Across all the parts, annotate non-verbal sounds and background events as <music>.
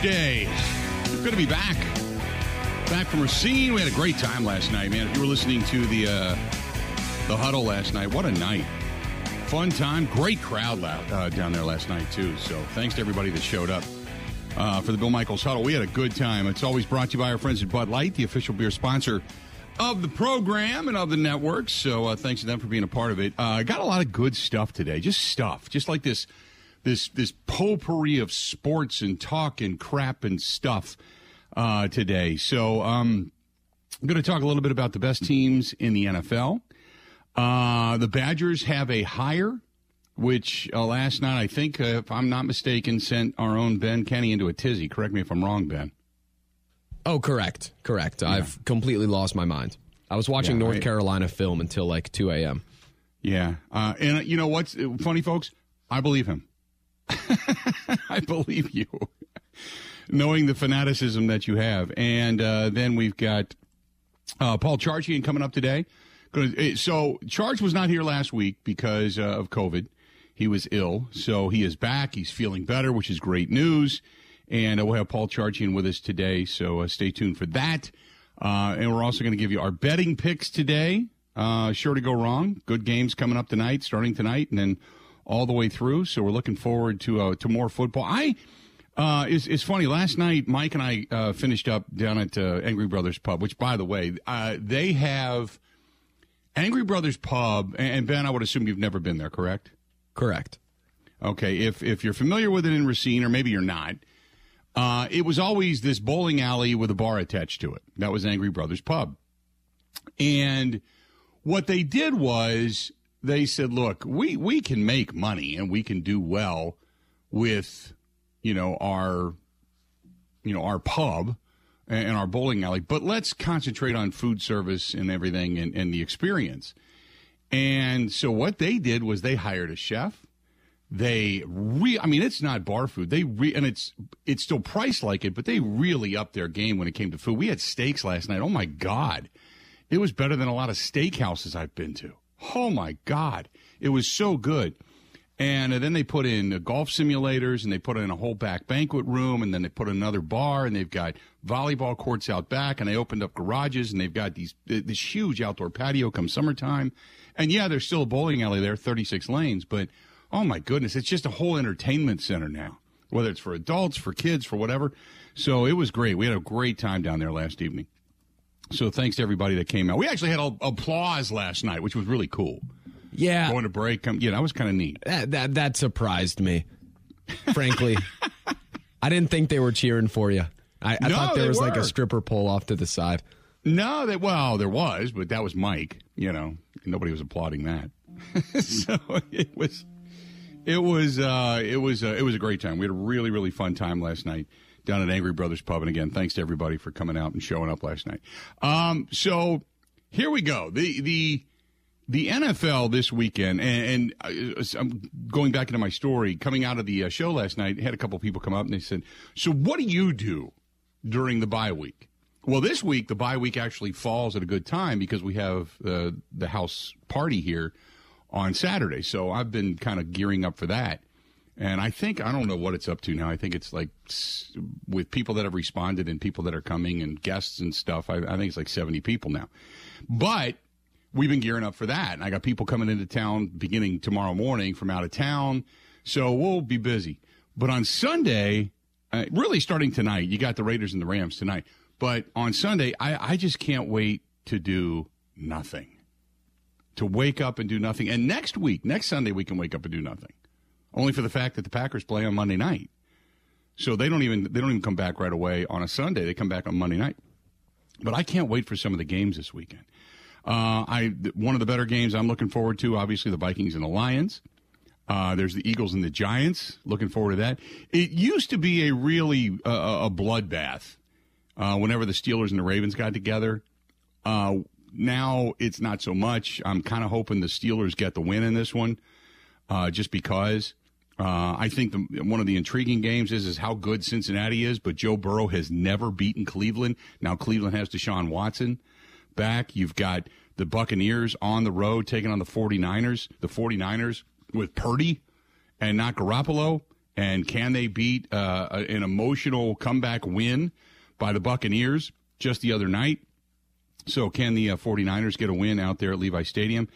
Thursday. Good to be back. Back from Racine. We had a great time last night, man. If you were listening to the uh, the huddle last night, what a night. Fun time. Great crowd uh, down there last night, too. So thanks to everybody that showed up uh, for the Bill Michaels huddle. We had a good time. It's always brought to you by our friends at Bud Light, the official beer sponsor of the program and of the network. So uh, thanks to them for being a part of it. I uh, got a lot of good stuff today. Just stuff. Just like this this this potpourri of sports and talk and crap and stuff uh, today. So um, I'm going to talk a little bit about the best teams in the NFL. Uh, the Badgers have a hire, which uh, last night I think, uh, if I'm not mistaken, sent our own Ben Kenny into a tizzy. Correct me if I'm wrong, Ben. Oh, correct, correct. Yeah. I've completely lost my mind. I was watching yeah, North I, Carolina film until like 2 a.m. Yeah, uh, and you know what's funny, folks? I believe him. <laughs> I believe you, knowing the fanaticism that you have. And uh, then we've got uh, Paul Charchian coming up today. Eh, so Charge was not here last week because uh, of COVID. He was ill, so he is back. He's feeling better, which is great news. And uh, we'll have Paul Charchian with us today, so uh, stay tuned for that. Uh, and we're also going to give you our betting picks today. sure to go wrong. Good games coming up tonight, starting tonight, and then all the way through. So we're looking forward to uh, to more football. I uh, it's, it's funny. Last night, Mike and I uh, finished up down at uh, Angry Brothers Pub, which, by the way, uh, they have Angry Brothers Pub. And Ben, I would assume you've never been there, correct? Correct. Okay. If if you're familiar with it in Racine, or maybe you're not, uh, it was always this bowling alley with a bar attached to it. That was Angry Brothers Pub, and what they did was they said, "Look, we we can make money and we can do well with, you know, our, you know, our pub." and our bowling alley, but let's concentrate on food service and everything and, and, the experience. And so what they did was they hired a chef. They re I mean, it's not bar food. They re and it's it's still priced like it, but they really upped their game when it came to food. We had steaks last night. Oh my God. It was better than a lot of steakhouses I've been to. Oh my God, it was so good. And then they put in golf simulators and they put in a whole back banquet room and then they put another bar and they've got volleyball courts out back and they opened up garages and they've got these this huge outdoor patio come summertime. And yeah, there's still a bowling alley there, 36 lanes, but oh my goodness, it's just a whole entertainment center now. Whether it's for adults, for kids, for whatever. So it was great. We had a great time down there last evening. So thanks to everybody that came out. We actually had applause last night, which was really cool. Yeah, going to break. Come, yeah, that was kind of neat. That, that that surprised me, frankly. <laughs> I didn't think they were cheering for you. I, I no, thought there was were. like a stripper pole off to the side. No, that well, there was, but that was Mike. You know, nobody was applauding that. <laughs> so it was, it was, uh, it was, uh, it was a great time. We had a really, really fun time last night down at Angry Brothers Pub. And again, thanks to everybody for coming out and showing up last night. Um, so here we go. The the the NFL this weekend, and, and uh, I'm going back into my story. Coming out of the uh, show last night, had a couple people come up and they said, "So what do you do during the bye week?" Well, this week the bye week actually falls at a good time because we have uh, the house party here on Saturday. So I've been kind of gearing up for that. And I think I don't know what it's up to now. I think it's like with people that have responded and people that are coming and guests and stuff. I, I think it's like seventy people now. But we've been gearing up for that. And I got people coming into town beginning tomorrow morning from out of town. So we'll be busy. But on Sunday, uh, really starting tonight, you got the Raiders and the Rams tonight. But on Sunday, I, I just can't wait to do nothing. To wake up and do nothing. And next week, next Sunday, we can wake up and do nothing only for the fact that the Packers play on Monday night. So they don't even they don't even come back right away on a Sunday. They come back on Monday night. But I can't wait for some of the games this weekend. Uh, I one of the better games I'm looking forward to, obviously the Vikings and the Lions. Uh, there's the Eagles and the Giants. Looking forward to that. It used to be a really uh, a bloodbath uh, whenever the Steelers and the Ravens got together. Uh, now it's not so much. I'm kind of hoping the Steelers get the win in this one, uh, just because. Uh, I think the, one of the intriguing games is is how good Cincinnati is, but Joe Burrow has never beaten Cleveland. Now Cleveland has Deshaun Watson back. You've got the Buccaneers on the road taking on the 49ers. The 49ers with Purdy and not Garoppolo. And can they beat uh, an emotional comeback win by the Buccaneers just the other night? So, can the uh, 49ers get a win out there at Levi Stadium?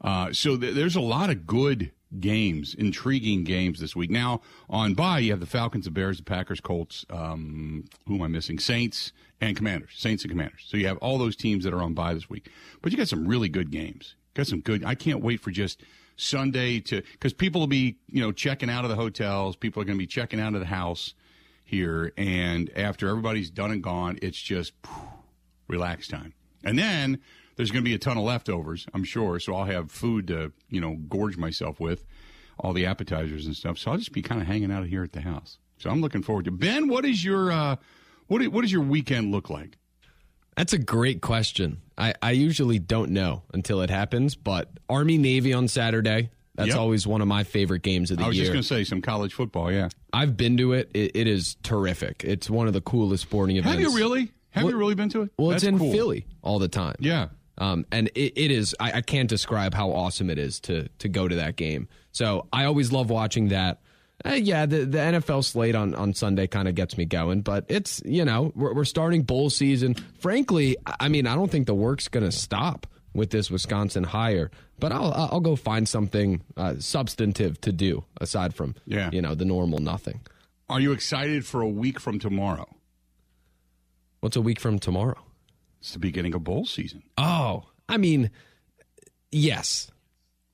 Uh, so, th- there's a lot of good games, intriguing games this week. Now, on bye, you have the Falcons, the Bears, the Packers, Colts, um, who am I missing? Saints and Commanders. Saints and Commanders. So, you have all those teams that are on bye this week. But you got some really good games. Got some good. I can't wait for just Sunday to because people will be you know checking out of the hotels. People are going to be checking out of the house here, and after everybody's done and gone, it's just whew, relax time. And then there's going to be a ton of leftovers, I'm sure. So I'll have food to you know gorge myself with, all the appetizers and stuff. So I'll just be kind of hanging out here at the house. So I'm looking forward to Ben. What is your uh, what what does your weekend look like? That's a great question. I, I usually don't know until it happens, but Army Navy on Saturday. That's yep. always one of my favorite games of the year. I was year. just going to say some college football, yeah. I've been to it. it. It is terrific. It's one of the coolest sporting events. Have you really? Have well, you really been to it? Well, That's it's in cool. Philly all the time. Yeah. Um, and it, it is, I, I can't describe how awesome it is to to go to that game. So I always love watching that. Uh, yeah, the, the NFL slate on, on Sunday kind of gets me going, but it's, you know, we're, we're starting bowl season. Frankly, I mean, I don't think the work's going to stop with this Wisconsin hire, but I'll, I'll go find something uh, substantive to do aside from, yeah. you know, the normal nothing. Are you excited for a week from tomorrow? What's a week from tomorrow? It's the beginning of bowl season. Oh, I mean, yes,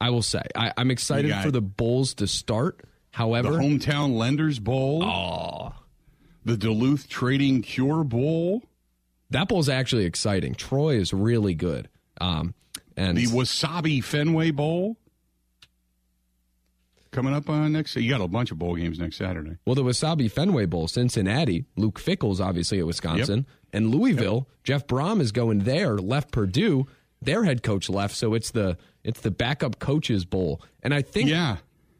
I will say. I, am excited for the bowls to start. However, the hometown lenders bowl. Oh, the Duluth Trading Cure Bowl. That bowl's actually exciting. Troy is really good. Um, and the Wasabi Fenway Bowl coming up on next. You got a bunch of bowl games next Saturday. Well, the Wasabi Fenway Bowl, Cincinnati. Luke Fickell's obviously at Wisconsin, yep. and Louisville. Yep. Jeff Brohm is going there. Left Purdue. Their head coach left, so it's the it's the backup coaches bowl. And I think yeah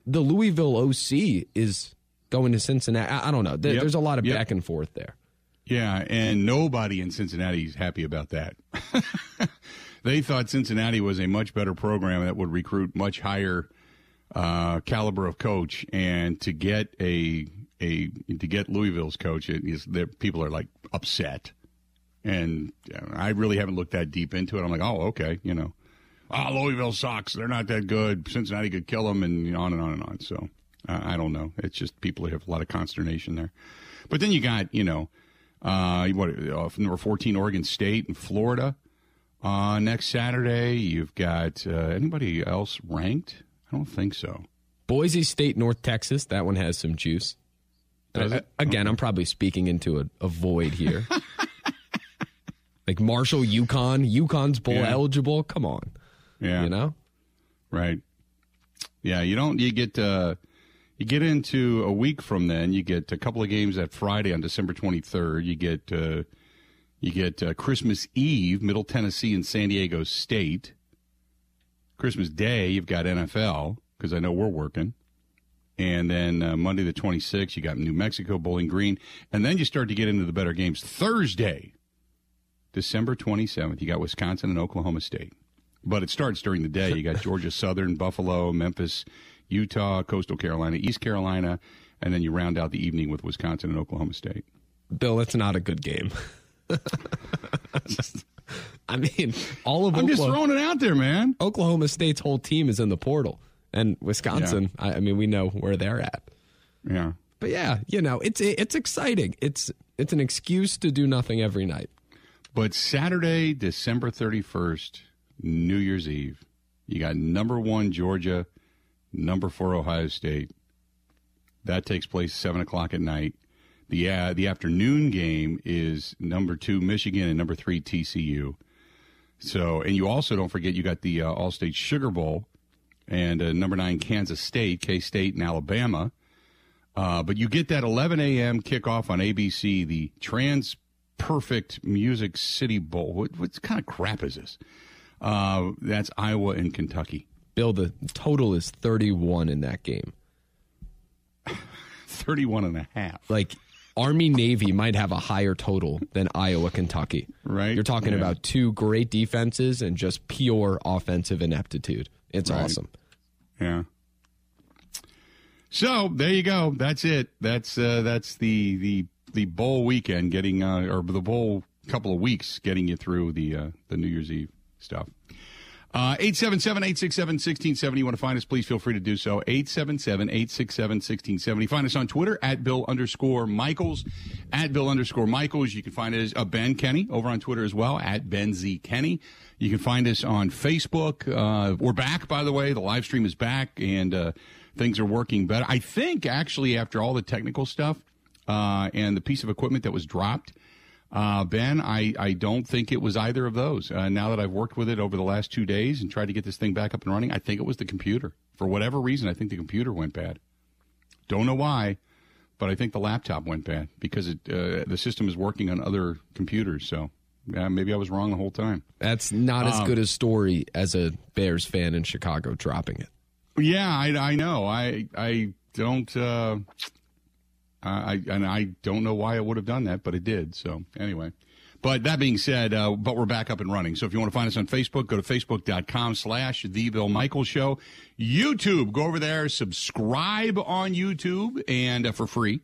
the Louisville OC is going to Cincinnati. I, I don't know. There, yep. There's a lot of back and forth there. Yeah, and nobody in Cincinnati is happy about that. <laughs> they thought Cincinnati was a much better program that would recruit much higher uh, caliber of coach, and to get a a to get Louisville's coach, it is people are like upset, and I really haven't looked that deep into it. I'm like, oh, okay, you know oh, Louisville sucks. They're not that good. Cincinnati could kill them, and on and on and on. So uh, I don't know. It's just people have a lot of consternation there. But then you got you know uh, what uh, number fourteen Oregon State and Florida uh, next Saturday. You've got uh, anybody else ranked? I don't think so. Boise State, North Texas. That one has some juice. Uh, again, okay. I'm probably speaking into a, a void here. <laughs> like Marshall, UConn. UConn's bowl yeah. eligible. Come on. Yeah. You know? Right. Yeah, you don't you get uh you get into a week from then, you get a couple of games that Friday on December 23rd. You get uh you get uh, Christmas Eve, Middle Tennessee and San Diego State. Christmas Day, you've got NFL because I know we're working. And then uh, Monday the 26th, you got New Mexico, Bowling Green. And then you start to get into the better games. Thursday, December 27th, you got Wisconsin and Oklahoma State. But it starts during the day. You got Georgia Southern, Buffalo, Memphis, Utah, Coastal Carolina, East Carolina, and then you round out the evening with Wisconsin and Oklahoma State. Bill, that's not a good game. <laughs> <laughs> I mean, all of I'm Oklahoma, just throwing it out there, man. Oklahoma State's whole team is in the portal, and Wisconsin. Yeah. I, I mean, we know where they're at. Yeah, but yeah, you know, it's it's exciting. It's it's an excuse to do nothing every night. But Saturday, December thirty first, New Year's Eve. You got number one Georgia, number four Ohio State. That takes place seven o'clock at night. The uh, the afternoon game is number two Michigan and number three TCU. So, and you also don't forget you got the uh, Allstate Sugar Bowl and uh, number nine Kansas State, K State, and Alabama. Uh, but you get that 11 a.m. kickoff on ABC, the Trans Perfect Music City Bowl. What, what kind of crap is this? Uh, that's Iowa and Kentucky. Bill, the total is 31 in that game. <laughs> 31 and a half. Like Army Navy might have a higher total than Iowa Kentucky. Right. You're talking yeah. about two great defenses and just pure offensive ineptitude. It's right. awesome. Yeah. So there you go. That's it. That's uh, that's the the the bowl weekend getting uh, or the bowl couple of weeks getting you through the uh, the New Year's Eve stuff. Uh, 877-867-1670. You want to find us, please feel free to do so. 877-867-1670. Find us on Twitter at Bill underscore Michaels, at Bill underscore Michaels. You can find us, uh, Ben Kenny over on Twitter as well, at Ben Z Kenny. You can find us on Facebook. Uh, we're back, by the way. The live stream is back and, uh, things are working better. I think actually after all the technical stuff, uh, and the piece of equipment that was dropped, uh, ben, I, I don't think it was either of those. Uh, now that I've worked with it over the last two days and tried to get this thing back up and running, I think it was the computer. For whatever reason, I think the computer went bad. Don't know why, but I think the laptop went bad because it, uh, the system is working on other computers. So yeah, maybe I was wrong the whole time. That's not as um, good a story as a Bears fan in Chicago dropping it. Yeah, I, I know. I I don't. Uh, I and I don't know why I would have done that, but it did. So anyway. But that being said, uh, but we're back up and running. So if you want to find us on Facebook, go to facebook.com slash The Bill Michaels Show. YouTube, go over there, subscribe on YouTube and uh, for free.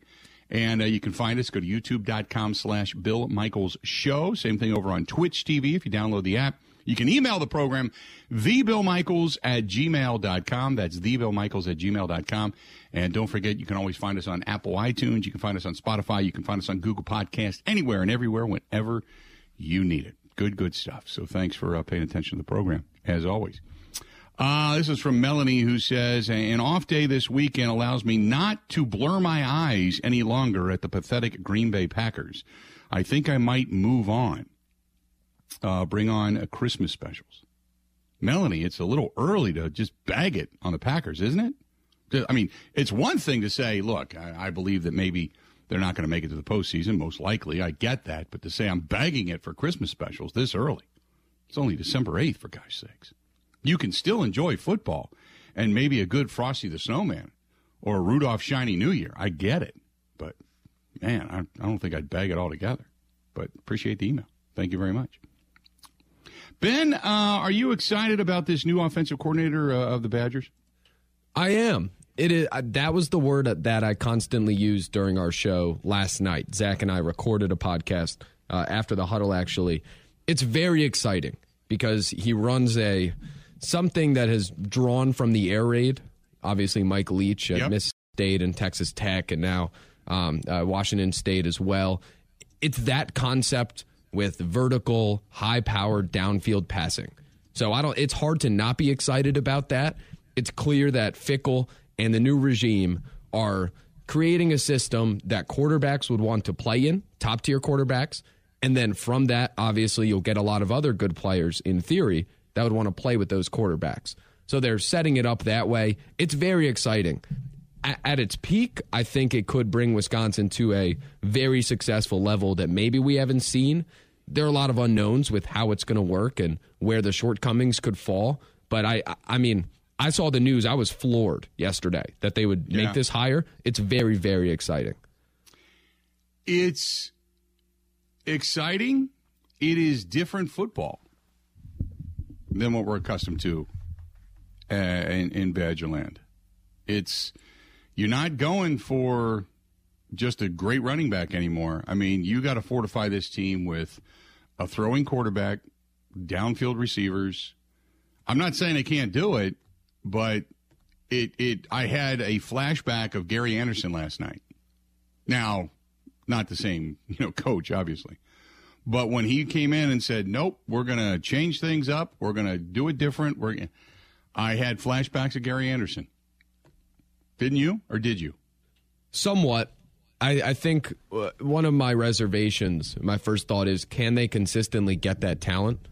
And uh, you can find us, go to youtube.com slash Bill Michaels Show. Same thing over on Twitch TV if you download the app. You can email the program, thebillmichaels at gmail.com. That's thebillmichaels at gmail.com. And don't forget, you can always find us on Apple iTunes. You can find us on Spotify. You can find us on Google Podcast, anywhere and everywhere, whenever you need it. Good, good stuff. So thanks for uh, paying attention to the program, as always. Uh, this is from Melanie, who says, An off day this weekend allows me not to blur my eyes any longer at the pathetic Green Bay Packers. I think I might move on uh, bring on a Christmas specials. Melanie, it's a little early to just bag it on the Packers, isn't it? I mean, it's one thing to say, look, I, I believe that maybe they're not going to make it to the postseason, most likely. I get that. But to say I'm bagging it for Christmas specials this early, it's only December 8th, for gosh sakes. You can still enjoy football and maybe a good Frosty the Snowman or a Rudolph Shiny New Year. I get it. But, man, I, I don't think I'd bag it all together. But appreciate the email. Thank you very much. Ben, uh, are you excited about this new offensive coordinator uh, of the Badgers? I am. It is uh, that was the word that I constantly used during our show last night. Zach and I recorded a podcast uh, after the huddle. Actually, it's very exciting because he runs a something that has drawn from the air raid. Obviously, Mike Leach at yep. Miss State and Texas Tech, and now um, uh, Washington State as well. It's that concept with vertical, high powered downfield passing. So I don't it's hard to not be excited about that. It's clear that Fickell and the new regime are creating a system that quarterbacks would want to play in, top tier quarterbacks, and then from that obviously you'll get a lot of other good players in theory that would want to play with those quarterbacks. So they're setting it up that way. It's very exciting. At, its peak, I think it could bring Wisconsin to a very successful level that maybe we haven't seen there are a lot of unknowns with how it's going to work and where the shortcomings could fall. But I, I mean, I saw the news. I was floored yesterday that they would yeah. make this higher. It's very, very exciting. It's exciting. It is different football than what we're accustomed to uh, in, in Badgerland. It's you're not going for just a great running back anymore. I mean, you got to fortify this team with a throwing quarterback, downfield receivers. I'm not saying they can't do it, but it it I had a flashback of Gary Anderson last night. Now, not the same, <laughs> you know, coach obviously. But when he came in and said, "Nope, we're going to change things up. We're going to do it different." We're I had flashbacks of Gary Anderson. Didn't you or did you? Somewhat. I, I think uh, one of my reservations, my first thought is can they consistently get that talent?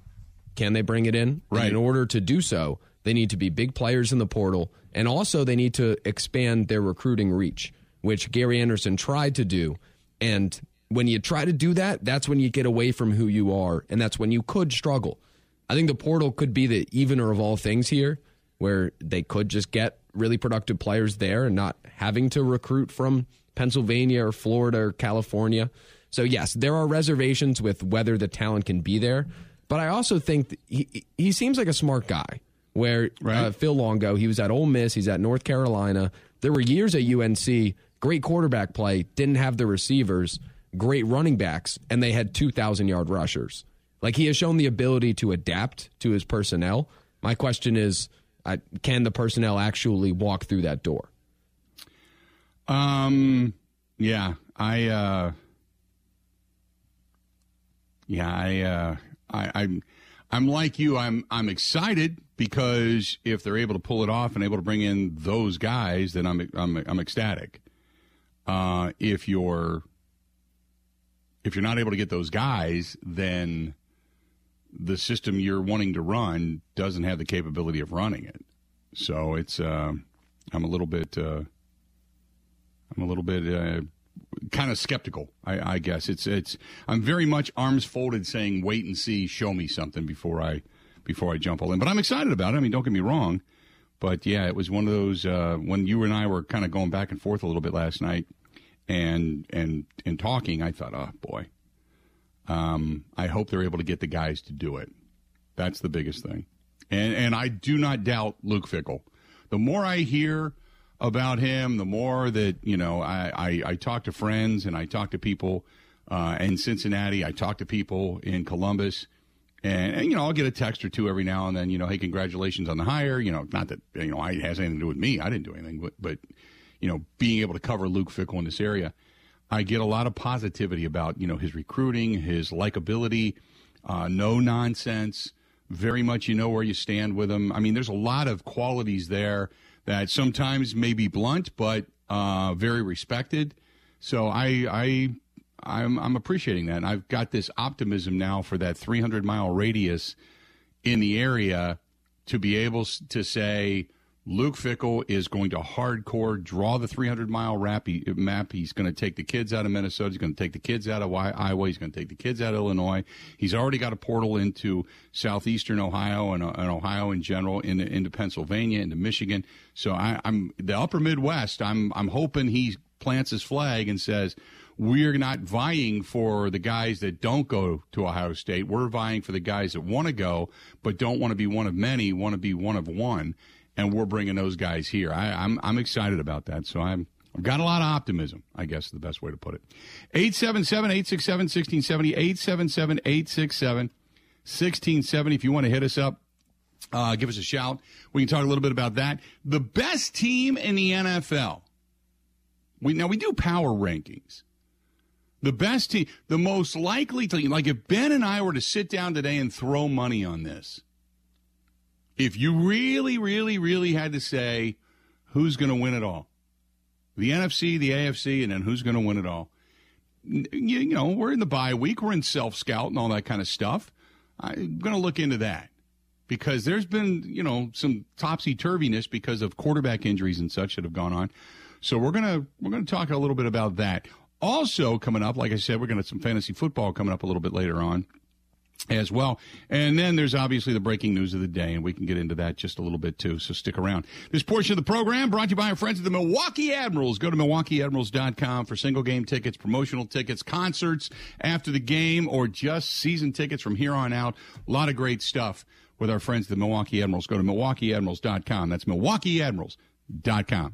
Can they bring it in? Right. And in order to do so, they need to be big players in the portal, and also they need to expand their recruiting reach, which Gary Anderson tried to do. And when you try to do that, that's when you get away from who you are, and that's when you could struggle. I think the portal could be the evener of all things here, where they could just get really productive players there and not having to recruit from Pennsylvania or Florida or California. So, yes, there are reservations with whether the talent can be there. But I also think he, he seems like a smart guy. where Right. uh, Phil Longo, he was at Ole Miss, he's at North Carolina. There were years at UNC, great quarterback play, didn't have the receivers, great running backs, and they had 2,000 yard rushers. Like he has shown the ability to adapt to his personnel. My question is, uh, can the personnel actually walk through that door? Um, yeah, I, uh, yeah, I, uh, I, I'm, I'm like you. I'm, I'm excited because if they're able to pull it off and able to bring in those guys, then I'm, I'm, I'm ecstatic. Uh, if you're, if you're not able to get those guys, then the system you're wanting to run doesn't have the capability of running it. So it's, uh, I'm a little bit, uh, I'm a little bit uh, kind of skeptical. I, I guess it's it's. I'm very much arms folded, saying, "Wait and see, show me something before I before I jump all in." But I'm excited about it. I mean, don't get me wrong. But yeah, it was one of those uh, when you and I were kind of going back and forth a little bit last night, and and and talking. I thought, oh boy, um, I hope they're able to get the guys to do it. That's the biggest thing. And and I do not doubt Luke Fickell. The more I hear about him, the more that you know, I I, I talk to friends and I talk to people uh, in Cincinnati. I talk to people in Columbus. And, and, you know, I'll get a text or two every now and then. You know, hey, congratulations on the hire. You know, not that you know it has anything to do with me. I didn't do anything, but, but you know, being able to cover Luke Fickell in this area, I get a lot of positivity about you know his recruiting, his likability, uh, no nonsense. Very much, you know where you stand with him. I mean, there's a lot of qualities there that sometimes may be blunt, but uh, very respected. So I, I, I'm, I'm appreciating that. And I've got this optimism now for that 300 mile radius in the area to be able to say Luke Fickell is going to hardcore draw the 300 mile rap, he, map. He's going to take the kids out of Minnesota. He's going to take the kids out of Iowa. He's going to take the kids out of Illinois. He's already got a portal into southeastern Ohio and, and Ohio in general, into, into Pennsylvania, into Michigan. So I, I'm the upper Midwest. I'm I'm hoping he plants his flag and says we're not vying for the guys that don't go to Ohio State. We're vying for the guys that want to go but don't want to be one of many, want to be one of one, and we're bringing those guys here. I, I'm I'm excited about that. So I'm. I've got a lot of optimism, I guess is the best way to put it. 877 867 1670, 877 867 1670. If you want to hit us up, uh, give us a shout. We can talk a little bit about that. The best team in the NFL. We now we do power rankings. The best team, the most likely team. Like if Ben and I were to sit down today and throw money on this, if you really, really, really had to say who's going to win it all, the NFC, the AFC, and then who's going to win it all. You, you know, we're in the bye week, we're in self scout and all that kind of stuff. I'm going to look into that because there's been, you know, some topsy turviness because of quarterback injuries and such that have gone on. So we're gonna we're gonna talk a little bit about that. Also coming up, like I said, we're gonna have some fantasy football coming up a little bit later on as well. And then there's obviously the breaking news of the day, and we can get into that just a little bit too. So stick around. This portion of the program brought to you by our friends at the Milwaukee Admirals. Go to MilwaukeeAdmirals.com for single game tickets, promotional tickets, concerts after the game, or just season tickets from here on out. A lot of great stuff with our friends at the Milwaukee Admirals. Go to MilwaukeeAdmirals.com. That's MilwaukeeAdmirals.com.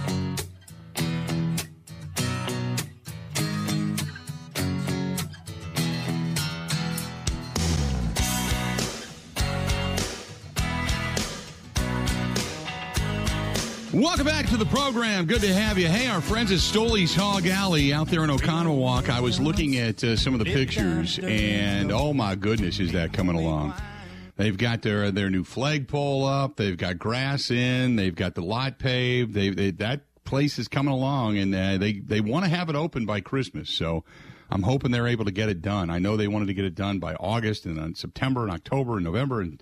Welcome back to the program. Good to have you. Hey, our friends at Stoley's Hog Alley out there in Oconomowoc. I was looking at uh, some of the pictures, and oh my goodness, is that coming along? They've got their their new flagpole up. They've got grass in. They've got the lot paved. They, they that place is coming along, and uh, they they want to have it open by Christmas. So I'm hoping they're able to get it done. I know they wanted to get it done by August and then September and October and November and.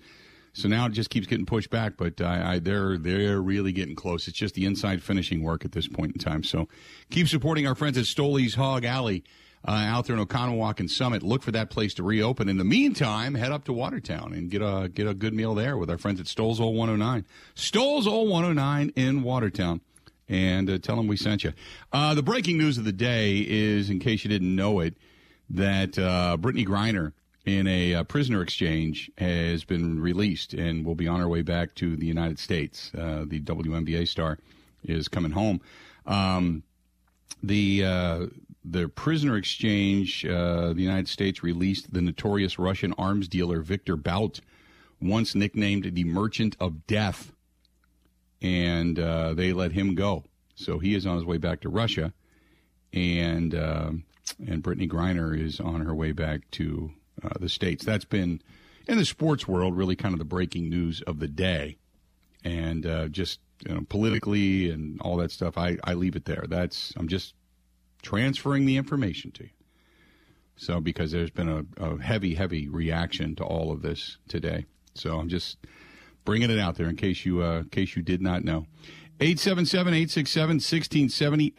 So now it just keeps getting pushed back, but I, I, they're they're really getting close. It's just the inside finishing work at this point in time. So keep supporting our friends at Stoley's Hog Alley uh, out there in Oconomowoc and Summit. Look for that place to reopen. In the meantime, head up to Watertown and get a get a good meal there with our friends at Stoles Old 109. Stoles Old 109 in Watertown. and uh, tell them we sent you. Uh, the breaking news of the day is, in case you didn't know it, that uh, Brittney Griner in a uh, prisoner exchange has been released and will be on her way back to the United States. Uh, the WNBA star is coming home. Um, the uh, the prisoner exchange, uh, the United States released the notorious Russian arms dealer Victor Bout, once nicknamed the Merchant of Death, and uh, they let him go. So he is on his way back to Russia, and uh, and Brittney Griner is on her way back to uh, the states. That's been in the sports world really kind of the breaking news of the day, and uh, just you know, politically and all that stuff. I, I leave it there. That's I'm just transferring the information to you. So because there's been a, a heavy, heavy reaction to all of this today, so I'm just bringing it out there in case you uh, in case you did not know. 877-867-1670,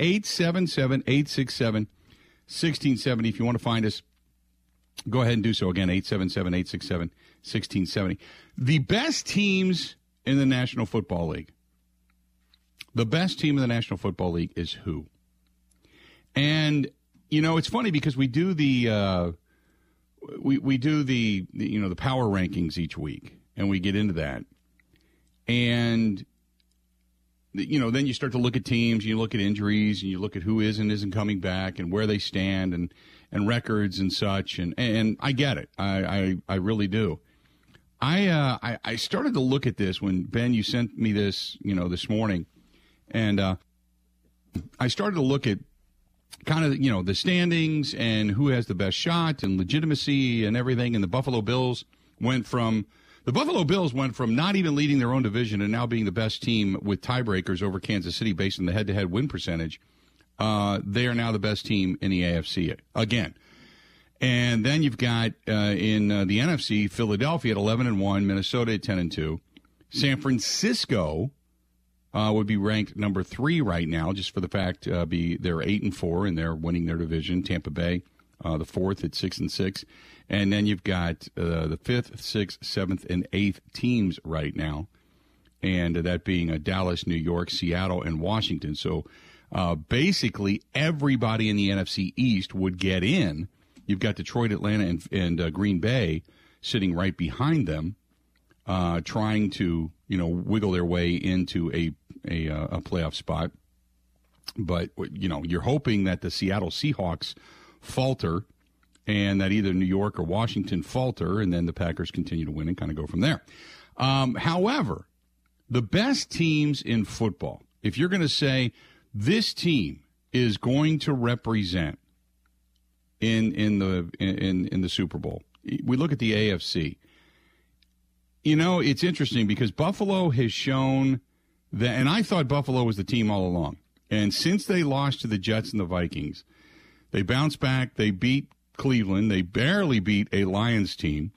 877-867-1670. If you want to find us, go ahead and do so again, 877-867-1670. The best teams in the National Football League. The best team in the National Football League is who? And you know, it's funny because we do the uh, we we do the, the you know the power rankings each week, and we get into that, and you know then you start to look at teams, you look at injuries, and you look at who is and isn't coming back, and where they stand, and and records and such, and and I get it, I I, I really do. I, uh, I I started to look at this when Ben you sent me this you know this morning, and uh, I started to look at kind of you know the standings and who has the best shot and legitimacy and everything. And the Buffalo Bills went from the Buffalo Bills went from not even leading their own division and now being the best team with tiebreakers over Kansas City based on the head-to-head win percentage. Uh, they are now the best team in the AFC again. And then you've got uh, in uh, the NFC Philadelphia at 11 and 1, Minnesota at 10 and 2, San Francisco uh, would be ranked number three right now, just for the fact uh, be they're eight and four and they're winning their division. Tampa Bay, uh, the fourth at six and six, and then you've got the fifth, sixth, seventh, and eighth teams right now, and that being Dallas, New York, Seattle, and Washington. So uh, basically, everybody in the NFC East would get in. You've got Detroit, Atlanta, and, and Green Bay sitting right behind them, trying to you know wiggle their way into a a, uh, a playoff spot. But you know, you're hoping that the Seattle Seahawks falter, and that either New York or Washington falter, and then the Packers continue to win and kind of go from there. Um, however, the best teams in football, if you're going to say this team is going to represent in in the in in the Super Bowl, we look at the AFC. You know, it's interesting because Buffalo has shown that, and I thought Buffalo was the team all along. And since they lost to the Jets and the Vikings, they bounced back. They beat Cleveland. They barely beat a Lions team.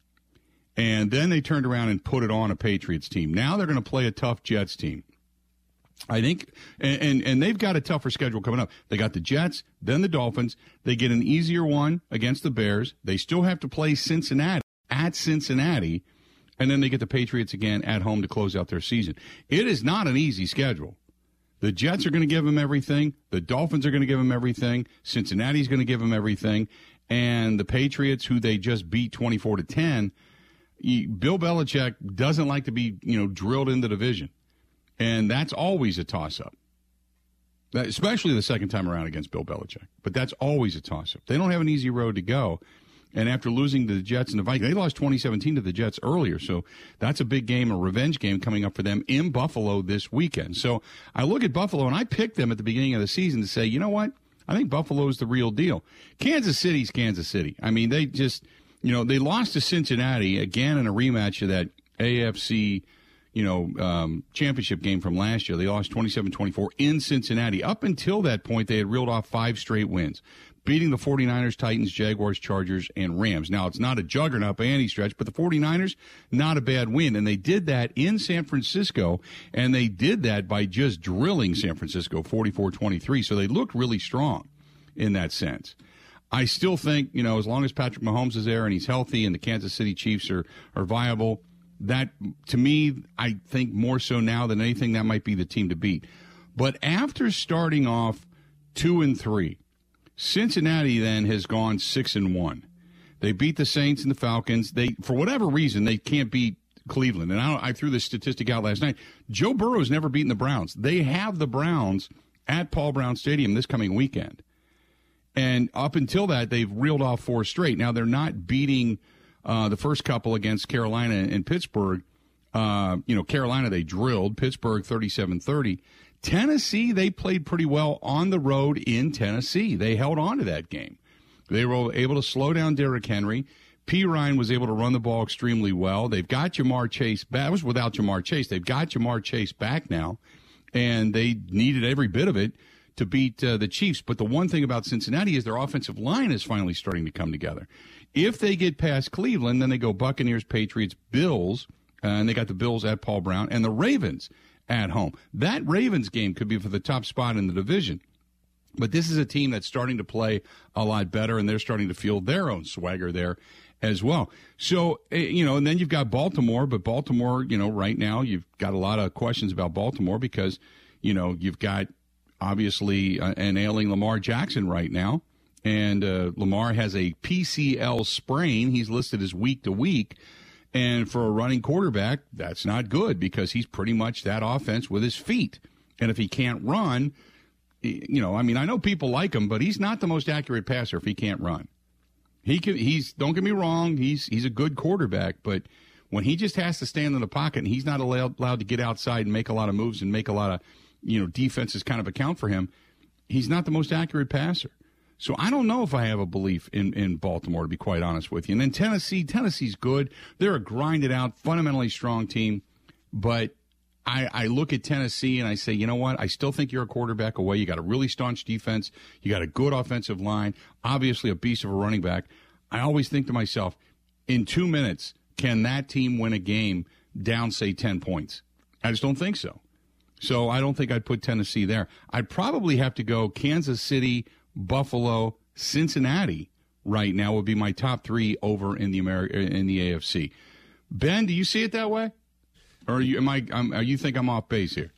And then they turned around and put it on a Patriots team. Now they're going to play a tough Jets team. I think, and, and, and they've got a tougher schedule coming up. They got the Jets, then the Dolphins. They get an easier one against the Bears. They still have to play Cincinnati at Cincinnati and then they get the Patriots again at home to close out their season. It is not an easy schedule. The Jets are going to give them everything. The Dolphins are going to give them everything. Cincinnati's going to give them everything. And the Patriots, who they just beat 24 to 10, Bill Belichick doesn't like to be, you know, drilled in the division. And that's always a toss up. Especially the second time around against Bill Belichick. But that's always a toss up. They don't have an easy road to go. And after losing to the Jets and the Vikings, they lost 2017 to the Jets earlier. So that's a big game, a revenge game coming up for them in Buffalo this weekend. So I look at Buffalo and I picked them at the beginning of the season to say, you know what? I think Buffalo is the real deal. Kansas City's Kansas City. I mean, they just, you know, they lost to Cincinnati again in a rematch of that AFC, you know, um, championship game from last year. They lost 27 24 in Cincinnati. Up until that point, they had reeled off five straight wins beating the 49ers, Titans, Jaguars, Chargers, and Rams. Now, it's not a juggernaut by any stretch, but the 49ers, not a bad win. And they did that in San Francisco, and they did that by just drilling San Francisco 44 23. So they looked really strong in that sense. I still think, you know, as long as Patrick Mahomes is there and he's healthy and the Kansas City Chiefs are, are viable, that, to me, I think more so now than anything, that might be the team to beat. But after starting off two and three, Cincinnati then has gone six and one. They beat the Saints and the Falcons. They, for whatever reason, they can't beat Cleveland. And I, I threw this statistic out last night. Joe Burrow's never beaten the Browns. They have the Browns at Paul Brown Stadium this coming weekend. And up until that, they've reeled off four straight. Now they're not beating uh, the first couple against Carolina and Pittsburgh. Uh, you know, Carolina they drilled Pittsburgh 37-30. Tennessee they played pretty well on the road in Tennessee. They held on to that game. They were able to slow down Derrick Henry. Perine was able to run the ball extremely well. They've got Ja'Marr Chase back. That was without Ja'Marr Chase. They've got Ja'Marr Chase back now, and they needed every bit of it to beat uh, the Chiefs. But the one thing about Cincinnati is their offensive line is finally starting to come together. If they get past Cleveland, then they go Buccaneers, Patriots, Bills, uh, and they got the Bills at Paul Brown and the Ravens at home. That Ravens game could be for the top spot in the division. But this is a team that's starting to play a lot better, and they're starting to feel their own swagger there as well. So, eh, you know, and then you've got Baltimore, but Baltimore, you know, right now you've got a lot of questions about Baltimore because, you know, you've got obviously uh, an ailing Lamar Jackson right now. And uh, Lamar has a PCL sprain. He's listed as week to week. And for a running quarterback, that's not good because he's pretty much that offense with his feet. And if he can't run, you know, I mean, I know people like him, but he's not the most accurate passer if he can't run. He can. He's. Don't get me wrong. He's he's a good quarterback, but when he just has to stand in the pocket and he's not allowed, allowed to get outside and make a lot of moves and make a lot of you know, defenses kind of account for him, he's not the most accurate passer. So I don't know if I have a belief in, in Baltimore, to be quite honest with you. And then Tennessee, Tennessee's good. They're a grinded out, fundamentally strong team. But I, I look at Tennessee and I say, you know what? I still think you're a quarterback away. You got a really staunch defense. You got a good offensive line. Obviously, a beast of a running back. I always think to myself, in two minutes, can that team win a game down, say, 10 points? I just don't think so. So I don't think I'd put Tennessee there. I'd probably have to go Kansas City, Buffalo, Cincinnati. Right now would be my top three over in the America in the AFC. Ben, do you see it that way, or you, am I? I'm, uh, you think I'm off base here?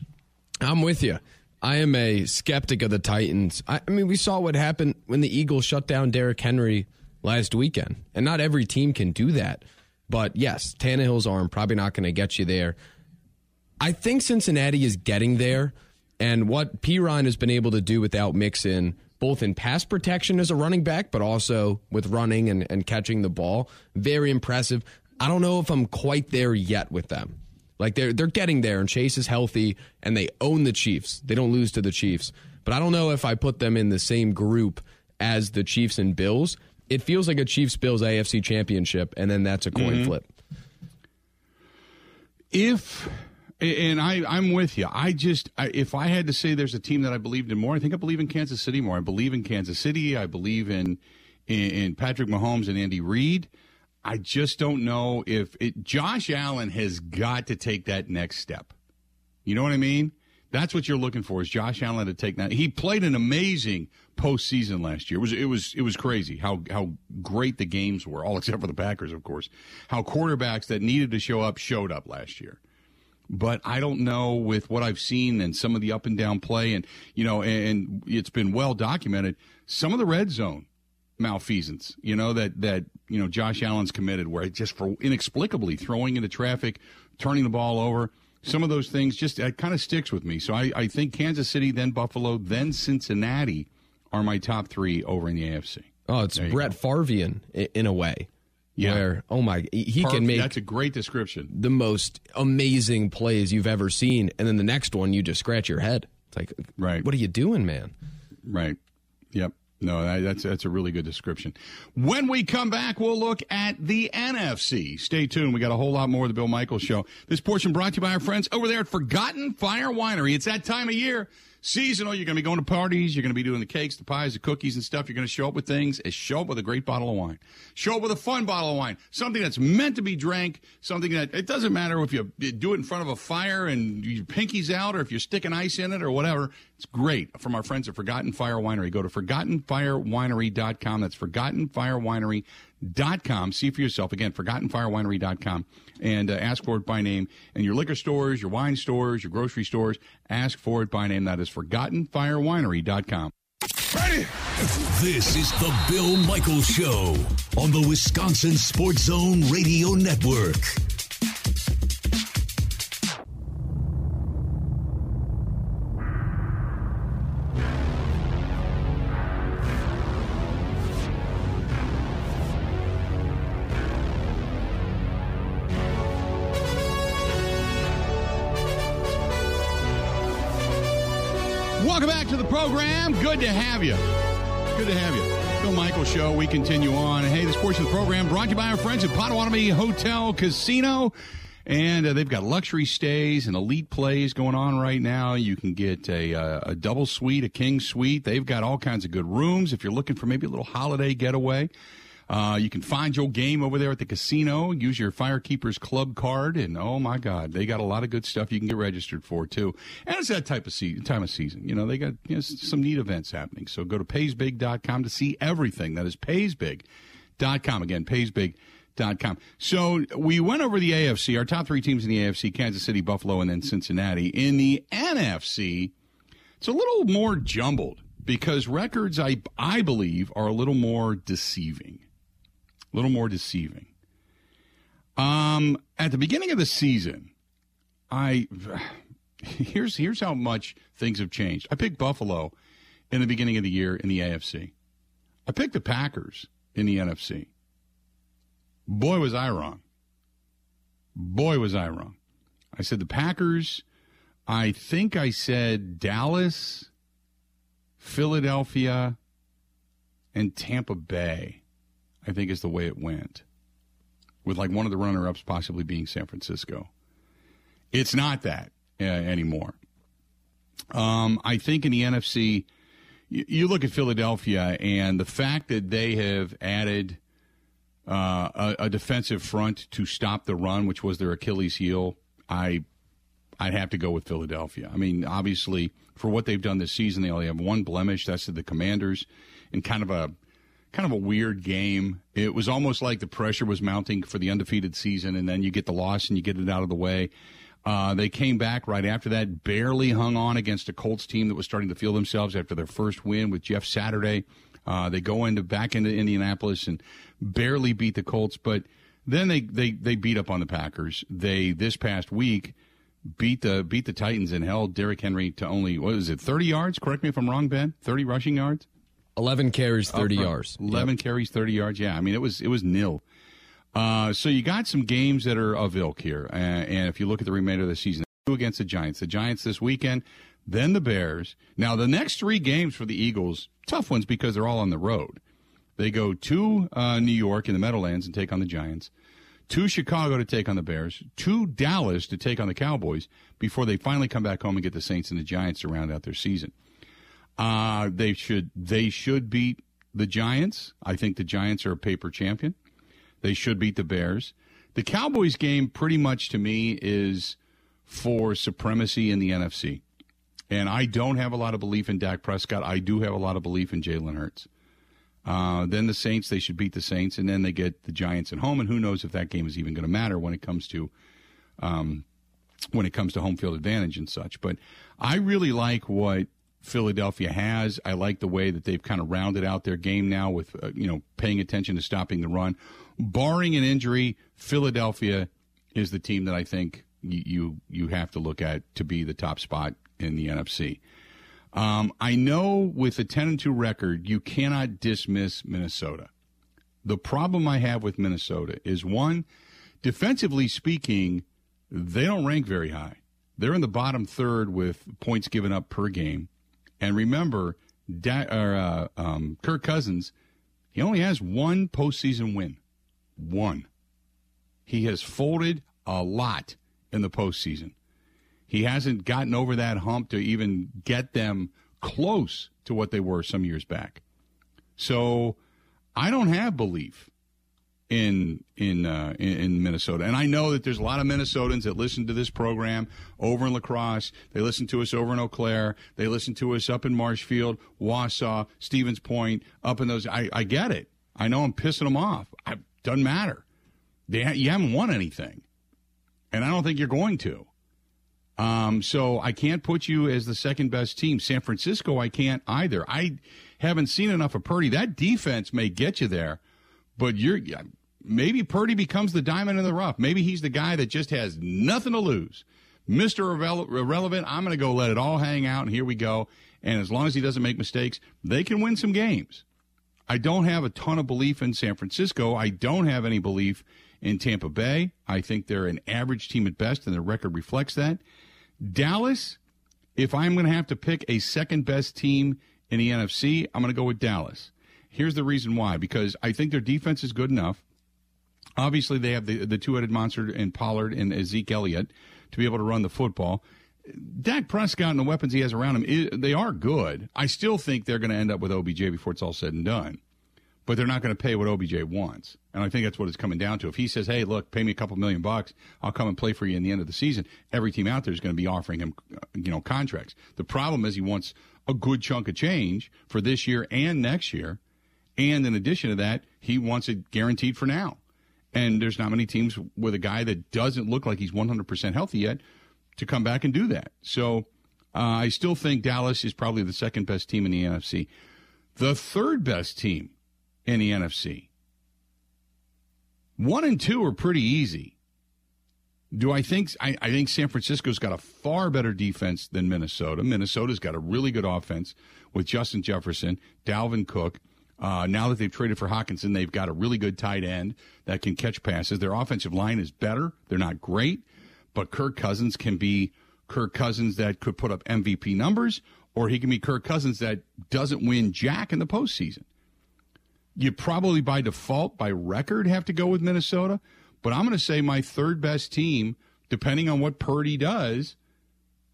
I'm with you. I am a skeptic of the Titans. I, I mean, we saw what happened when the Eagles shut down Derrick Henry last weekend, and not every team can do that. But yes, Tannehill's arm probably not going to get you there. I think Cincinnati is getting there, and what Perine has been able to do without Mixon, both in pass protection as a running back, but also with running and, and catching the ball, very impressive. I don't know if I'm quite there yet with them. Like they're they're getting there, and Chase is healthy, and they own the Chiefs. They don't lose to the Chiefs, but I don't know if I put them in the same group as the Chiefs and Bills. It feels like a Chiefs Bills AFC championship, and then that's a coin mm-hmm. flip. If and I, I'm with you. I just, I, if I had to say there's a team that I believed in more, I think I believe in Kansas City more. I believe in Kansas City. I believe in, in, in Patrick Mahomes and Andy Reid. I just don't know if it, Josh Allen has got to take that next step. You know what I mean? That's what you're looking for is Josh Allen to take that. He played an amazing postseason last year. It was it was it was crazy how how great the games were, all except for the Packers, of course. How quarterbacks that needed to show up showed up last year but I don't know with what I've seen and some of the up and down play, and you know, and it's been well documented. Some of the red zone malfeasance, you know, that that you know Josh Allen's committed, where it just for inexplicably throwing into traffic, turning the ball over. Some of those things just it kind of sticks with me. So I, I think Kansas City, then Buffalo, then Cincinnati are my top three over in the AFC. Oh, it's Brett Favrian in a way. Yeah. Where oh my, he Perf, can make that's a great description. The most amazing plays you've ever seen, and then the next one you just scratch your head. It's like, right, what are you doing, man? Right. Yep. No, that's that's a really good description. When we come back, we'll look at the NFC. Stay tuned. We got a whole lot more of the Bill Michaels Show. This portion brought to you by our friends over there at Forgotten Fire Winery. It's that time of year seasonal. Oh, you're going to be going to parties. You're going to be doing the cakes, the pies, the cookies, and stuff. You're going to show up with things. Show up with a great bottle of wine. Show up with a fun bottle of wine. Something that's meant to be drank. Something that it doesn't matter if you do it in front of a fire and your pinky's out, or if you're sticking ice in it, or whatever. It's great from our friends at Forgotten Fire Winery. Go to ForgottenFireWinery.com. That's ForgottenFireWinery.com ForgottenFireWinery.com. See for yourself. Again, ForgottenFireWinery.com. And uh, ask for it by name. And your liquor stores, your wine stores, your grocery stores, ask for it by name. That is ForgottenFireWinery.com. Ready? This is the Bill Michaels Show on the Wisconsin Sports Zone Radio Network. Good to have you. Good to have you. Bill Michael Show. We continue on. Hey, this portion of the program brought to you by our friends at Potawatomi Hotel Casino. And uh, they've got luxury stays and elite plays going on right now. You can get a, uh, a double suite, a king suite. They've got all kinds of good rooms if you're looking for maybe a little holiday getaway. Uh, you can find your game over there at the casino. Use your Firekeepers Club card, and oh my God, they got a lot of good stuff you can get registered for too. And it's that type of se- time of season. You know, they got you know, some neat events happening. So go to paysbig.com to see everything. That is paysbig.com. Again, paysbig.com. So we went over the AFC, our top three teams in the AFC: Kansas City, Buffalo, and then Cincinnati. In the NFC, it's a little more jumbled because records, I I believe, are a little more deceiving a little more deceiving. Um, at the beginning of the season, I <sighs> here's here's how much things have changed. I picked Buffalo in the beginning of the year in the AFC. I picked the Packers in the NFC. Boy, was I wrong. Boy, was I wrong. I said the Packers. I think I said Dallas, Philadelphia, and Tampa Bay. I think is the way it went, with like one of the runner ups possibly being San Francisco. It's not that uh, anymore. Um, I think in the NFC, you, you, look at Philadelphia and the fact that they have added uh, a, a, defensive front to stop the run, which was their Achilles heel. I I'd have to go with Philadelphia. I mean, obviously, for what they've done this season, they only have one blemish. That's the Commanders, in kind of a kind of a weird game. It was almost like the pressure was mounting for the undefeated season, and then you get the loss and you get it out of the way. Uh, they came back right after that, barely hung on against a Colts team that was starting to feel themselves after their first win with Jeff Saturday. Uh, they go into back into Indianapolis and barely beat the Colts, but then they, they, they beat up on the Packers. They this past week beat the beat the Titans and held Derrick Henry to only what is it thirty yards? Correct me if I'm wrong, Ben. Thirty rushing yards. 11 carries, 30 yards. 11 yep. carries, 30 yards. Yeah, I mean, it was it was nil. Uh, so you got some games that are of ilk here. Uh, and if you look at the remainder of the season, two against the Giants. The Giants this weekend, then the Bears. Now, the next three games for the Eagles, tough ones because they're all on the road. They go to uh, New York in the Meadowlands and take on the Giants, to Chicago to take on the Bears, to Dallas to take on the Cowboys before they finally come back home and get the Saints and the Giants to round out their season. Uh, they should they should beat the Giants. I think the Giants are a paper champion. They should beat the Bears. The Cowboys game, pretty much to me, is for supremacy in the NFC. And I don't have a lot of belief in Dak Prescott. I do have a lot of belief in Jalen Hurts. Uh, then the Saints, they should beat the Saints, and then they get the Giants at home. And who knows if that game is even going to matter when it comes to um, when it comes to home field advantage and such. But I really like what Philadelphia has. I like the way that they've kind of rounded out their game now with uh, you know paying attention to stopping the run. Barring an injury, Philadelphia is the team that I think you you, you have to look at to be the top spot in the NFC. Um, I know with a 10 and 2 record, you cannot dismiss Minnesota. The problem I have with Minnesota is one, defensively speaking, they don't rank very high. They're in the bottom third with points given up per game. And remember, da- or, uh, um, Kirk Cousins, he only has one postseason win. One. He has folded a lot in the postseason. He hasn't gotten over that hump to even get them close to what they were some years back. So I don't have belief in in, uh, in, in Minnesota. And I know that there's a lot of Minnesotans that listen to this program over in Lacrosse. They listen to us over in Eau Claire. They listen to us up in Marshfield, Wausau, Stevens Point, up in those. I, I get it. I know I'm pissing them off. It doesn't matter. They, you haven't won anything, and I don't think you're going to. Um, so I can't put you as the second best team. San Francisco, I can't either. I haven't seen enough of Purdy. That defense may get you there, but you're maybe Purdy becomes the diamond in the rough. Maybe he's the guy that just has nothing to lose. Mr. Irrele- Irrelevant, I'm going to go let it all hang out, and here we go. And as long as he doesn't make mistakes, they can win some games. I don't have a ton of belief in San Francisco. I don't have any belief in Tampa Bay. I think they're an average team at best, and their record reflects that. Dallas, if I'm going to have to pick a second best team in the NFC, I'm going to go with Dallas. Here's the reason why because I think their defense is good enough. Obviously, they have the, the two headed monster in Pollard and Zeke Elliott to be able to run the football. Dak Prescott and the weapons he has around him, they are good. I still think they're going to end up with OBJ before it's all said and done but they're not going to pay what OBJ wants. And I think that's what it's coming down to. If he says, "Hey, look, pay me a couple million bucks, I'll come and play for you in the end of the season," every team out there is going to be offering him, uh, you know, contracts. The problem is he wants a good chunk of change for this year and next year, and in addition to that, he wants it guaranteed for now. And there's not many teams with a guy that doesn't look like he's 100% healthy yet to come back and do that. So uh, I still think Dallas is probably the second best team in the NFC. The third best team in the NFC. One and two are pretty easy. Do I think I, I, think San Francisco's got a far better defense than Minnesota. Minnesota's got a really good offense with Justin Jefferson, Dalvin Cook. Uh, now that they've traded for Hockenson, they've got a really good tight end that can catch passes. Their offensive line is better. They're not great, but Kirk Cousins can be Kirk Cousins that could put up MVP numbers, or he can be Kirk Cousins that doesn't win jack in the postseason you probably by default, by record, have to go with Minnesota. But I'm going to say my third best team, depending on what Purdy does,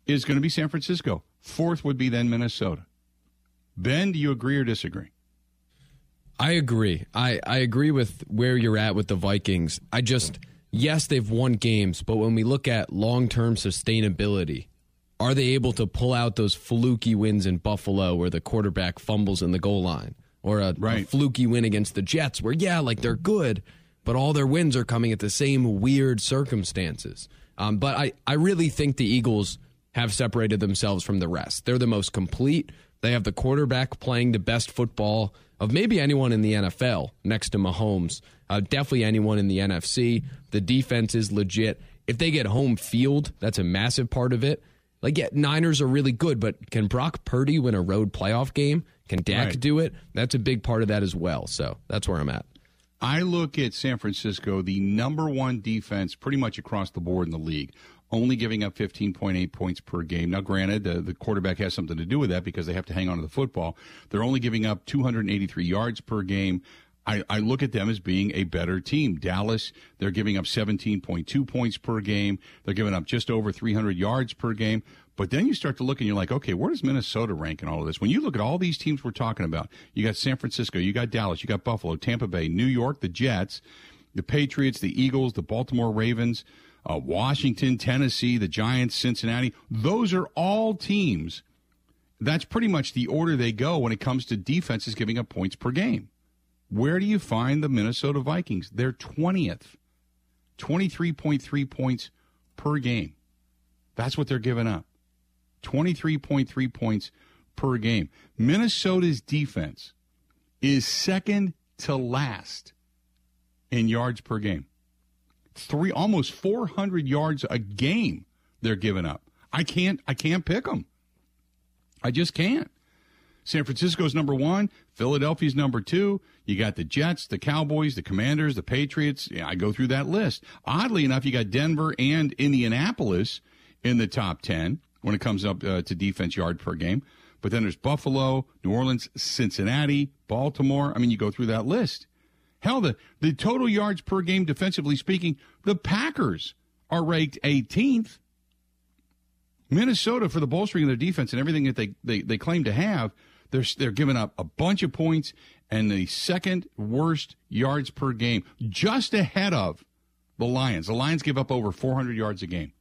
is going to be San Francisco. Fourth would be then Minnesota. Ben, do you agree or disagree? I agree. I, I agree with where you're at with the Vikings. I just, yes, they've won games, but when we look at long term sustainability, are they able to pull out those fluky wins in Buffalo where the quarterback fumbles in the goal line? or a, right. a fluky win against the Jets, where yeah, like they're good, but all their wins are coming at the same weird circumstances. Um, but I, I really think the Eagles have separated themselves from the rest. They're the most complete. They have the quarterback playing the best football of maybe anyone in the NFL next to Mahomes. Uh, definitely anyone in the NFC. The defense is legit. If they get home field, that's a massive part of it. Like, yeah, Niners are really good, but can Brock Purdy win a road playoff game? Can Dak right. do it? That's a big part of that as well. So that's where I'm at. I look at San Francisco, the number one defense pretty much across the board in the league, only giving up 15.8 points per game. Now, granted, the, the quarterback has something to do with that because they have to hang on to the football. They're only giving up 283 yards per game. I, I, look at them as being a better team. Dallas, they're giving up 17.2 points per game. They're giving up just over 300 yards per game. But then you start to look and you're like, okay, where does Minnesota rank in all of this? When you look at all these teams we're talking about, you got San Francisco, you got Dallas, you got Buffalo, Tampa Bay, New York, the Jets, the Patriots, the Eagles, the Baltimore Ravens, uh, Washington, Tennessee, the Giants, Cincinnati. Those are all teams. That's pretty much the order they go when it comes to defenses giving up points per game. Where do you find the Minnesota Vikings? They're 20th, 23.3 points per game. That's what they're giving up. 23.3 points per game. Minnesota's defense is second to last in yards per game. Three almost 400 yards a game they're giving up. I can't I can't pick them. I just can't. San Francisco's number 1, Philadelphia's number 2. You got the Jets, the Cowboys, the Commanders, the Patriots. Yeah, I go through that list. Oddly enough, you got Denver and Indianapolis in the top 10 when it comes up uh, to defense yard per game. But then there's Buffalo, New Orleans, Cincinnati, Baltimore. I mean, you go through that list. Hell, the, the total yards per game, defensively speaking, the Packers are ranked 18th. Minnesota, for the bolstering of their defense and everything that they, they, they claim to have, they're, they're giving up a bunch of points and the second worst yards per game, just ahead of the Lions. The Lions give up over 400 yards a game.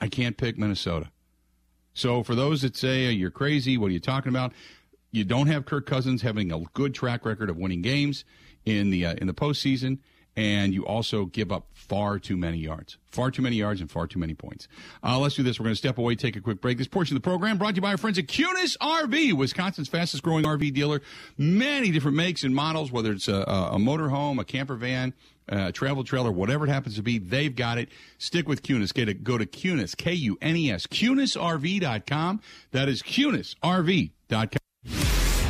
I can't pick Minnesota. So for those that say you're crazy, what are you talking about? You don't have Kirk Cousins having a good track record of winning games. In the uh, in the postseason, and you also give up far too many yards, far too many yards, and far too many points. Uh, let's do this. We're going to step away, take a quick break. This portion of the program brought to you by our friends at Kunes RV, Wisconsin's fastest growing RV dealer. Many different makes and models, whether it's a, a motorhome, a camper van. Uh, travel trailer, whatever it happens to be, they've got it. Stick with Kunes. Get. Go to Kunes, K U N E S, KunesRV.com. That is KunesRV.com.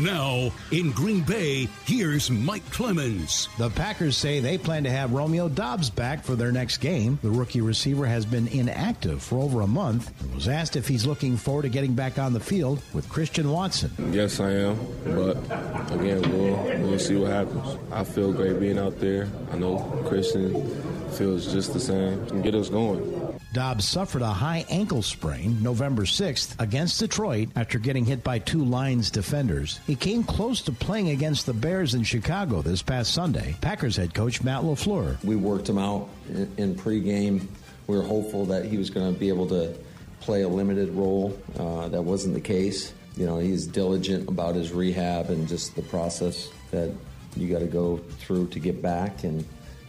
Now, in Green Bay, here's Mike Clemens. The Packers say they plan to have Romeo Doubs back for their next game. The rookie receiver has been inactive for over a month and was asked if he's looking forward to getting back on the field with Christian Watson. Yes, I am. But again, we'll, we'll see what happens. I feel great being out there. I know Christian feels just the same and get us going. Doubs suffered a high ankle sprain November 6th against Detroit after getting hit by two Lions defenders. He came close to playing against the Bears in Chicago this past Sunday. Packers head coach Matt LaFleur. We worked him out in, in pregame. We were hopeful that he was going to be able to play a limited role. Uh, that wasn't the case. You know, he's diligent about his rehab and just the process that you got to go through to get back. And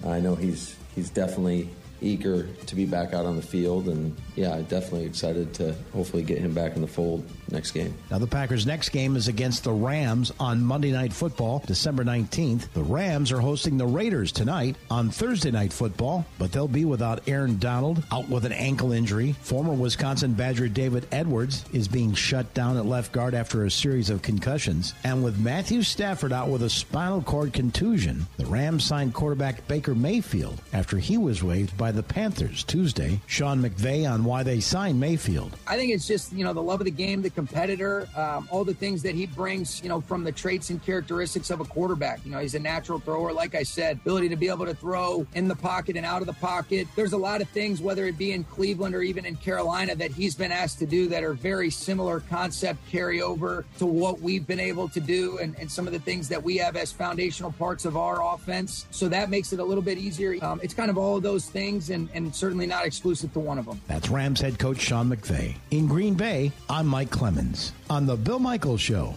I know he's he's definitely eager to be back out on the field. And yeah, definitely excited to hopefully get him back in the fold next game. Now, the Packers' next game is against the Rams on Monday Night Football, December 19th. The Rams are hosting the Raiders tonight on Thursday Night Football, but they'll be without Aaron Donald, out with an ankle injury. Former Wisconsin Badger David Edwards is being shut down at left guard after a series of concussions. And with Matthew Stafford out with a spinal cord contusion, the Rams signed quarterback Baker Mayfield after he was waived by the Panthers Tuesday. Sean McVay on why they signed Mayfield. I think it's just, you know, the love of the game, the competitor, um, all the things that he brings, you know, from the traits and characteristics of a quarterback. You know, he's a natural thrower, like I said, ability to be able to throw in the pocket and out of the pocket. There's a lot of things, whether it be in Cleveland or even in Carolina, that he's been asked to do that are very similar concept carryover to what we've been able to do and, and some of the things that we have as foundational parts of our offense. So that makes it a little bit easier. Um, it's kind of all of those things and, and certainly not exclusive to one of them. That's Rams head coach Sean McVay. In Green Bay, I'm Mike Clemens on The Bill Michaels Show.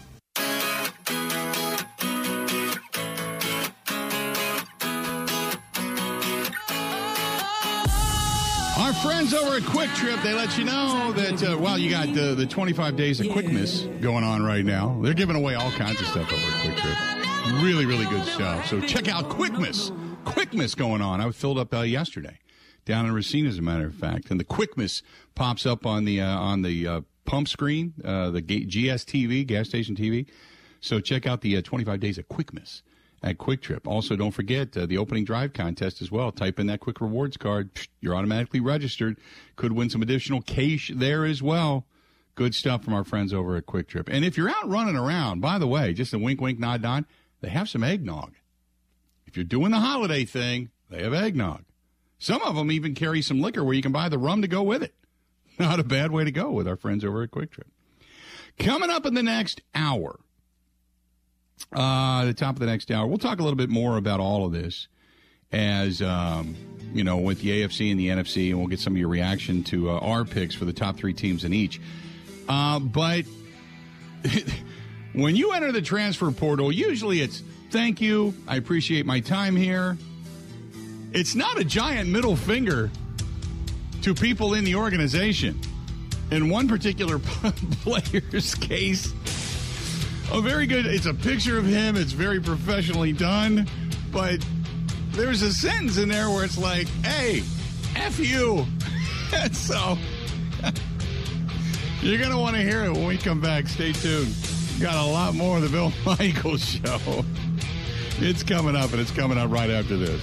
Our friends over at Kwik Trip, they let you know that, uh, well, you got uh, the 25 days of Quickness going on right now. They're giving away all kinds of stuff over at Kwik Trip. Really, really good stuff. So check out Quickness. Quickness going on. I filled up uh, yesterday down in Racine, as a matter of fact. And the Quickness pops up on the, uh, on the uh, pump screen, uh, the GSTV, gas station TV. So check out the 25 days of Quickness at Kwik Trip. Also, don't forget uh, the opening drive contest as well. Type in that Kwik Rewards card. You're automatically registered. Could win some additional cash there as well. Good stuff from our friends over at Kwik Trip. And if you're out running around, by the way, just a wink, wink, nod, nod, they have some eggnog. If you're doing the holiday thing, they have eggnog. Some of them even carry some liquor where you can buy the rum to go with it. <laughs> Not a bad way to go with our friends over at Kwik Trip. Coming up in the next hour, uh, the top of the next hour. We'll talk a little bit more about all of this as, um, you know, with the AFC and the NFC, and we'll get some of your reaction to uh, our picks for the top three teams in each. Uh, but <laughs> when you enter the transfer portal, usually it's thank you, I appreciate my time here. It's not a giant middle finger to people in the organization. In one particular <laughs> player's case, a very good. It's a picture of him. It's very professionally done, but there's a sentence in there where it's like, "Hey, f you." <laughs> so <laughs> you're gonna want to hear it when we come back. Stay tuned. Got a lot more of the Bill Michaels show. It's coming up, and it's coming up right after this.